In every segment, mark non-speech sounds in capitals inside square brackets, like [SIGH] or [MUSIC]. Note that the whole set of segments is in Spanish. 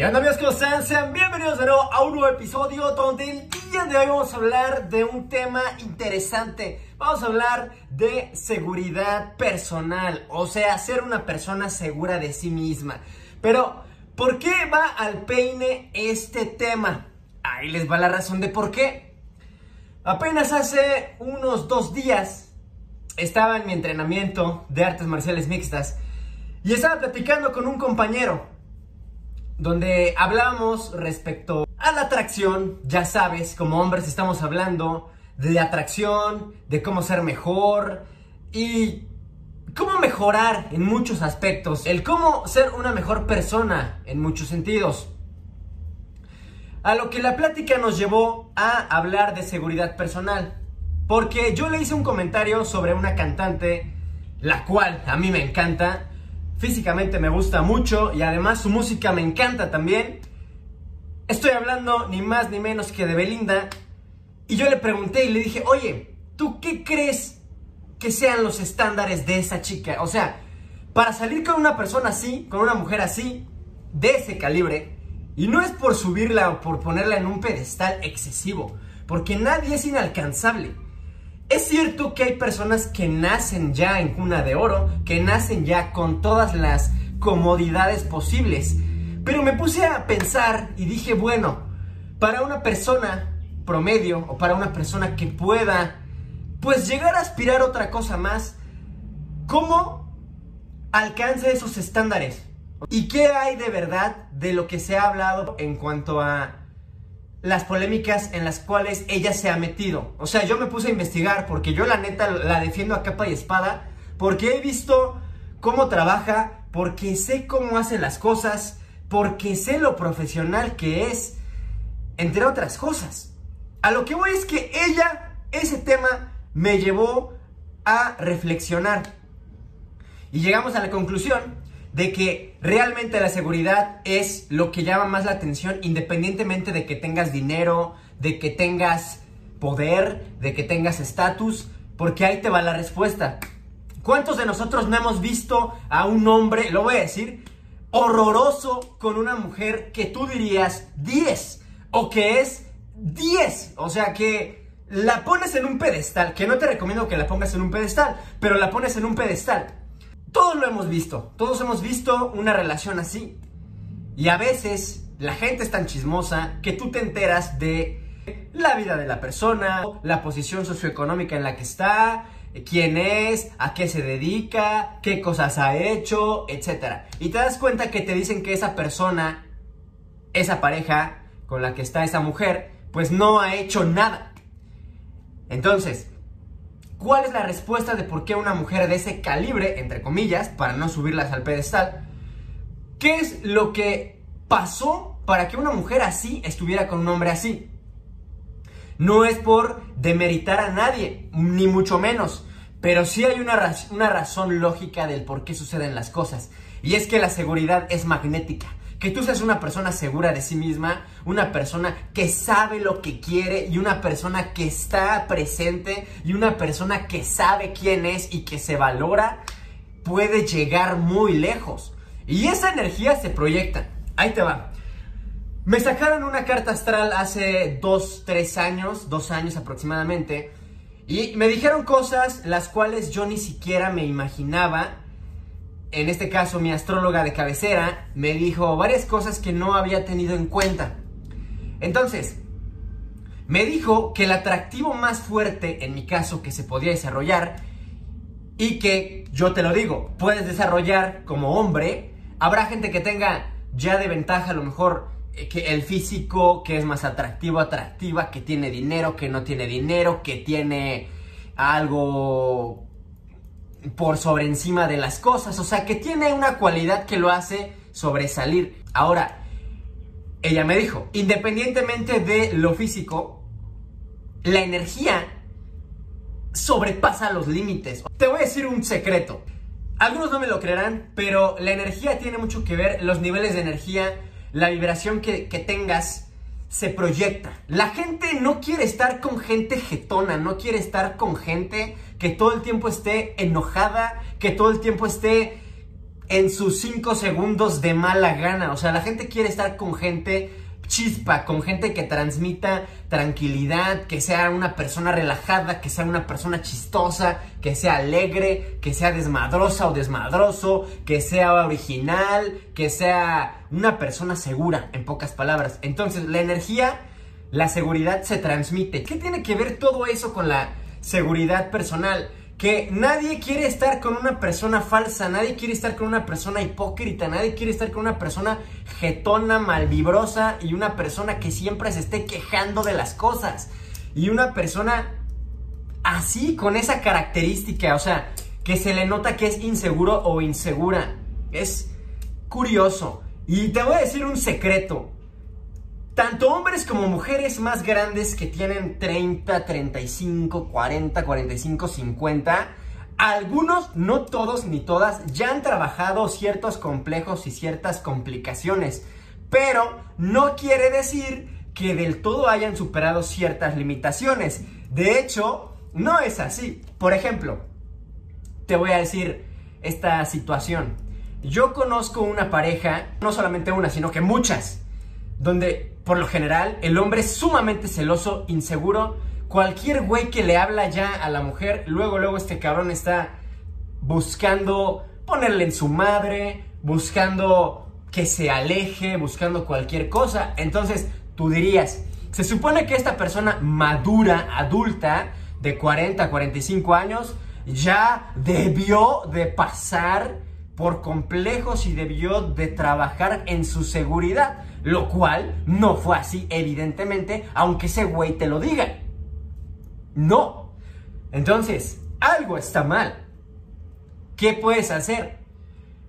¿Qué onda amigos? ¿Cómo están? Sean bienvenidos de nuevo a un nuevo episodio donde el día de hoy vamos a hablar de un tema interesante. Vamos a hablar de seguridad personal, o sea, ser una persona segura de sí misma. Pero, ¿por qué va al peine este tema? Ahí les va la razón de por qué. Apenas hace unos dos días estaba en mi entrenamiento de artes marciales mixtas y estaba platicando con un compañero donde hablamos respecto a la atracción, ya sabes, como hombres estamos hablando de atracción, de cómo ser mejor y cómo mejorar en muchos aspectos, el cómo ser una mejor persona en muchos sentidos. A lo que la plática nos llevó a hablar de seguridad personal, porque yo le hice un comentario sobre una cantante, la cual a mí me encanta, Físicamente me gusta mucho y además su música me encanta también. Estoy hablando ni más ni menos que de Belinda. Y yo le pregunté y le dije, oye, ¿tú qué crees que sean los estándares de esa chica? O sea, para salir con una persona así, con una mujer así, de ese calibre, y no es por subirla o por ponerla en un pedestal excesivo, porque nadie es inalcanzable. Es cierto que hay personas que nacen ya en cuna de oro, que nacen ya con todas las comodidades posibles. Pero me puse a pensar y dije, bueno, para una persona promedio o para una persona que pueda pues llegar a aspirar otra cosa más, ¿cómo alcanza esos estándares? ¿Y qué hay de verdad de lo que se ha hablado en cuanto a las polémicas en las cuales ella se ha metido. O sea, yo me puse a investigar porque yo la neta la defiendo a capa y espada, porque he visto cómo trabaja, porque sé cómo hace las cosas, porque sé lo profesional que es, entre otras cosas. A lo que voy es que ella, ese tema, me llevó a reflexionar. Y llegamos a la conclusión de que realmente la seguridad es lo que llama más la atención independientemente de que tengas dinero, de que tengas poder, de que tengas estatus, porque ahí te va la respuesta. ¿Cuántos de nosotros no hemos visto a un hombre, lo voy a decir, horroroso con una mujer que tú dirías 10 o que es 10? O sea que la pones en un pedestal, que no te recomiendo que la pongas en un pedestal, pero la pones en un pedestal. Todos lo hemos visto, todos hemos visto una relación así. Y a veces la gente es tan chismosa que tú te enteras de la vida de la persona, la posición socioeconómica en la que está, quién es, a qué se dedica, qué cosas ha hecho, etc. Y te das cuenta que te dicen que esa persona, esa pareja con la que está esa mujer, pues no ha hecho nada. Entonces, ¿Cuál es la respuesta de por qué una mujer de ese calibre, entre comillas, para no subirlas al pedestal? ¿Qué es lo que pasó para que una mujer así estuviera con un hombre así? No es por demeritar a nadie, ni mucho menos, pero sí hay una, una razón lógica del por qué suceden las cosas. Y es que la seguridad es magnética que tú seas una persona segura de sí misma, una persona que sabe lo que quiere y una persona que está presente y una persona que sabe quién es y que se valora, puede llegar muy lejos. Y esa energía se proyecta. Ahí te va. Me sacaron una carta astral hace dos, tres años, dos años aproximadamente, y me dijeron cosas las cuales yo ni siquiera me imaginaba en este caso mi astróloga de cabecera, me dijo varias cosas que no había tenido en cuenta. Entonces, me dijo que el atractivo más fuerte, en mi caso, que se podía desarrollar, y que, yo te lo digo, puedes desarrollar como hombre, habrá gente que tenga ya de ventaja a lo mejor eh, que el físico, que es más atractivo, atractiva, que tiene dinero, que no tiene dinero, que tiene algo por sobre encima de las cosas. O sea, que tiene una cualidad que lo hace sobresalir. Ahora, ella me dijo, independientemente de lo físico, la energía sobrepasa los límites. Te voy a decir un secreto. Algunos no me lo creerán, pero la energía tiene mucho que ver, los niveles de energía, la vibración que, que tengas se proyecta. La gente no quiere estar con gente jetona, no quiere estar con gente que todo el tiempo esté enojada, que todo el tiempo esté en sus 5 segundos de mala gana. O sea, la gente quiere estar con gente chispa, con gente que transmita tranquilidad, que sea una persona relajada, que sea una persona chistosa, que sea alegre, que sea desmadrosa o desmadroso, que sea original, que sea una persona segura, en pocas palabras. Entonces, la energía, la seguridad se transmite. ¿Qué tiene que ver todo eso con la seguridad personal? Que nadie quiere estar con una persona falsa, nadie quiere estar con una persona hipócrita, nadie quiere estar con una persona jetona, malvibrosa y una persona que siempre se esté quejando de las cosas. Y una persona así, con esa característica, o sea, que se le nota que es inseguro o insegura. Es curioso. Y te voy a decir un secreto. Tanto hombres como mujeres más grandes que tienen 30, 35, 40, 45, 50, algunos, no todos ni todas, ya han trabajado ciertos complejos y ciertas complicaciones, pero no quiere decir que del todo hayan superado ciertas limitaciones. De hecho, no es así. Por ejemplo, te voy a decir esta situación. Yo conozco una pareja, no solamente una, sino que muchas, donde por lo general el hombre es sumamente celoso, inseguro. Cualquier güey que le habla ya a la mujer, luego, luego este cabrón está buscando ponerle en su madre, buscando que se aleje, buscando cualquier cosa. Entonces, tú dirías, se supone que esta persona madura, adulta, de 40 a 45 años, ya debió de pasar por complejos y debió de trabajar en su seguridad. Lo cual no fue así, evidentemente, aunque ese güey te lo diga. No. Entonces, algo está mal. ¿Qué puedes hacer?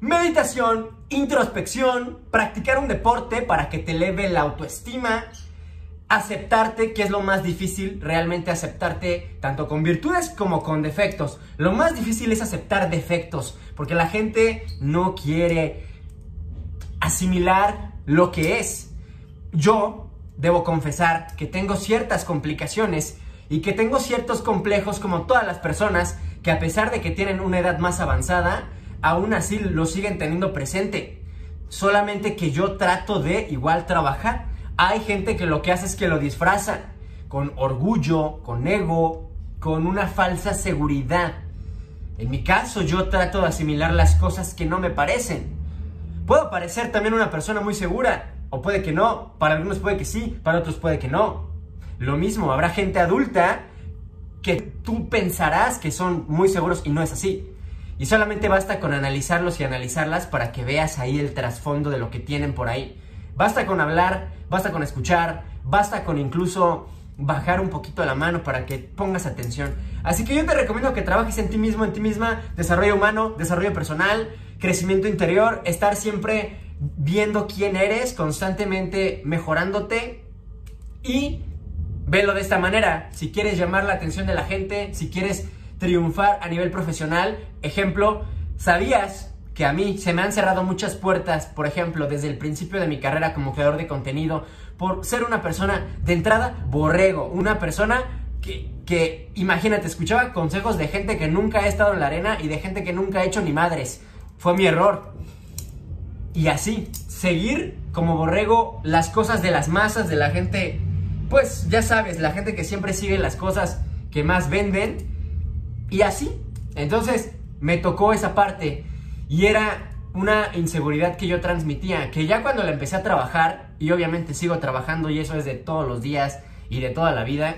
Meditación, introspección, practicar un deporte para que te eleve la autoestima, aceptarte, que es lo más difícil, realmente aceptarte tanto con virtudes como con defectos. Lo más difícil es aceptar defectos, porque la gente no quiere asimilar lo que es. Yo debo confesar que tengo ciertas complicaciones y que tengo ciertos complejos como todas las personas que a pesar de que tienen una edad más avanzada, aún así lo siguen teniendo presente. Solamente que yo trato de igual trabajar. Hay gente que lo que hace es que lo disfraza con orgullo, con ego, con una falsa seguridad. En mi caso yo trato de asimilar las cosas que no me parecen. Puedo parecer también una persona muy segura, o puede que no. Para algunos puede que sí, para otros puede que no. Lo mismo, habrá gente adulta que tú pensarás que son muy seguros y no es así. Y solamente basta con analizarlos y analizarlas para que veas ahí el trasfondo de lo que tienen por ahí. Basta con hablar, basta con escuchar, basta con incluso bajar un poquito la mano para que pongas atención. Así que yo te recomiendo que trabajes en ti mismo, en ti misma, desarrollo humano, desarrollo personal, crecimiento interior, estar siempre viendo quién eres, constantemente mejorándote y velo de esta manera. Si quieres llamar la atención de la gente, si quieres triunfar a nivel profesional, ejemplo, ¿sabías que a mí se me han cerrado muchas puertas, por ejemplo, desde el principio de mi carrera como creador de contenido, por ser una persona de entrada borrego, una persona que, que, imagínate, escuchaba consejos de gente que nunca ha estado en la arena y de gente que nunca ha hecho ni madres. Fue mi error. Y así, seguir como borrego las cosas de las masas, de la gente, pues ya sabes, la gente que siempre sigue las cosas que más venden. Y así, entonces me tocó esa parte. Y era una inseguridad que yo transmitía, que ya cuando la empecé a trabajar, y obviamente sigo trabajando y eso es de todos los días y de toda la vida,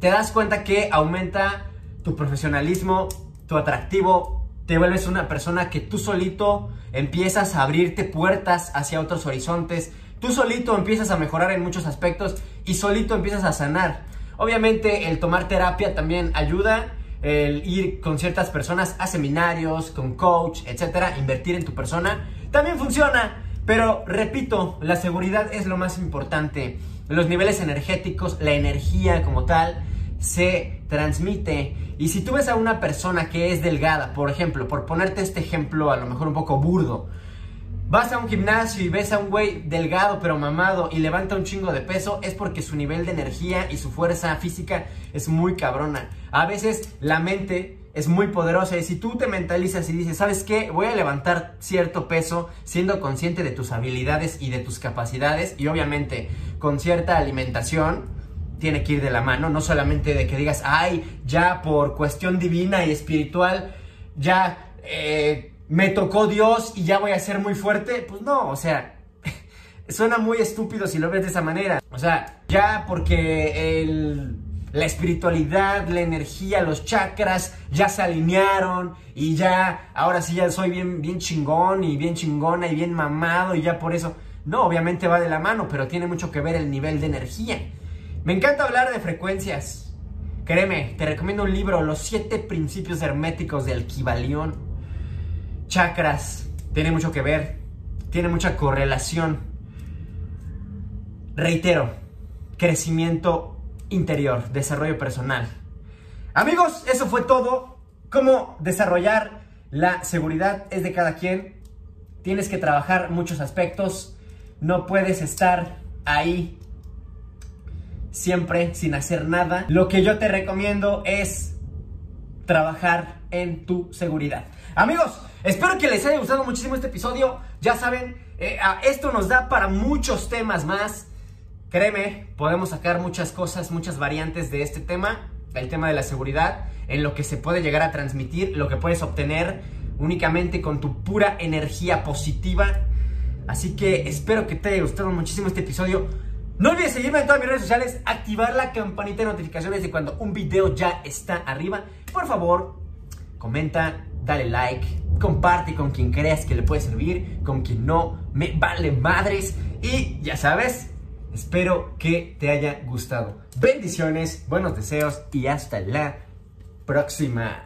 te das cuenta que aumenta tu profesionalismo, tu atractivo, te vuelves una persona que tú solito empiezas a abrirte puertas hacia otros horizontes, tú solito empiezas a mejorar en muchos aspectos y solito empiezas a sanar. Obviamente el tomar terapia también ayuda, el ir con ciertas personas a seminarios, con coach, etcétera, invertir en tu persona, también funciona. Pero repito, la seguridad es lo más importante. Los niveles energéticos, la energía como tal, se transmite. Y si tú ves a una persona que es delgada, por ejemplo, por ponerte este ejemplo a lo mejor un poco burdo, vas a un gimnasio y ves a un güey delgado pero mamado y levanta un chingo de peso, es porque su nivel de energía y su fuerza física es muy cabrona. A veces la mente es muy poderosa y si tú te mentalizas y dices, ¿sabes qué? Voy a levantar cierto peso siendo consciente de tus habilidades y de tus capacidades y obviamente con cierta alimentación tiene que ir de la mano, no solamente de que digas, ay, ya por cuestión divina y espiritual, ya eh, me tocó Dios y ya voy a ser muy fuerte, pues no, o sea, [LAUGHS] suena muy estúpido si lo ves de esa manera, o sea, ya porque el la espiritualidad, la energía, los chakras ya se alinearon y ya, ahora sí ya soy bien, bien chingón y bien chingona y bien mamado y ya por eso, no, obviamente va de la mano, pero tiene mucho que ver el nivel de energía. Me encanta hablar de frecuencias. Créeme, te recomiendo un libro, Los siete principios herméticos del Kibalión. Chakras, tiene mucho que ver, tiene mucha correlación. Reitero, crecimiento interior, desarrollo personal. Amigos, eso fue todo. Cómo desarrollar la seguridad es de cada quien. Tienes que trabajar muchos aspectos. No puedes estar ahí siempre sin hacer nada. Lo que yo te recomiendo es trabajar en tu seguridad. Amigos, espero que les haya gustado muchísimo este episodio. Ya saben, eh, esto nos da para muchos temas más. Créeme, podemos sacar muchas cosas, muchas variantes de este tema, el tema de la seguridad, en lo que se puede llegar a transmitir, lo que puedes obtener únicamente con tu pura energía positiva. Así que espero que te haya gustado muchísimo este episodio. No olvides seguirme en todas mis redes sociales, activar la campanita de notificaciones de cuando un video ya está arriba. Por favor, comenta, dale like, comparte con quien creas que le puede servir, con quien no, me vale madres. Y ya sabes, Espero que te haya gustado. Bendiciones, buenos deseos y hasta la próxima.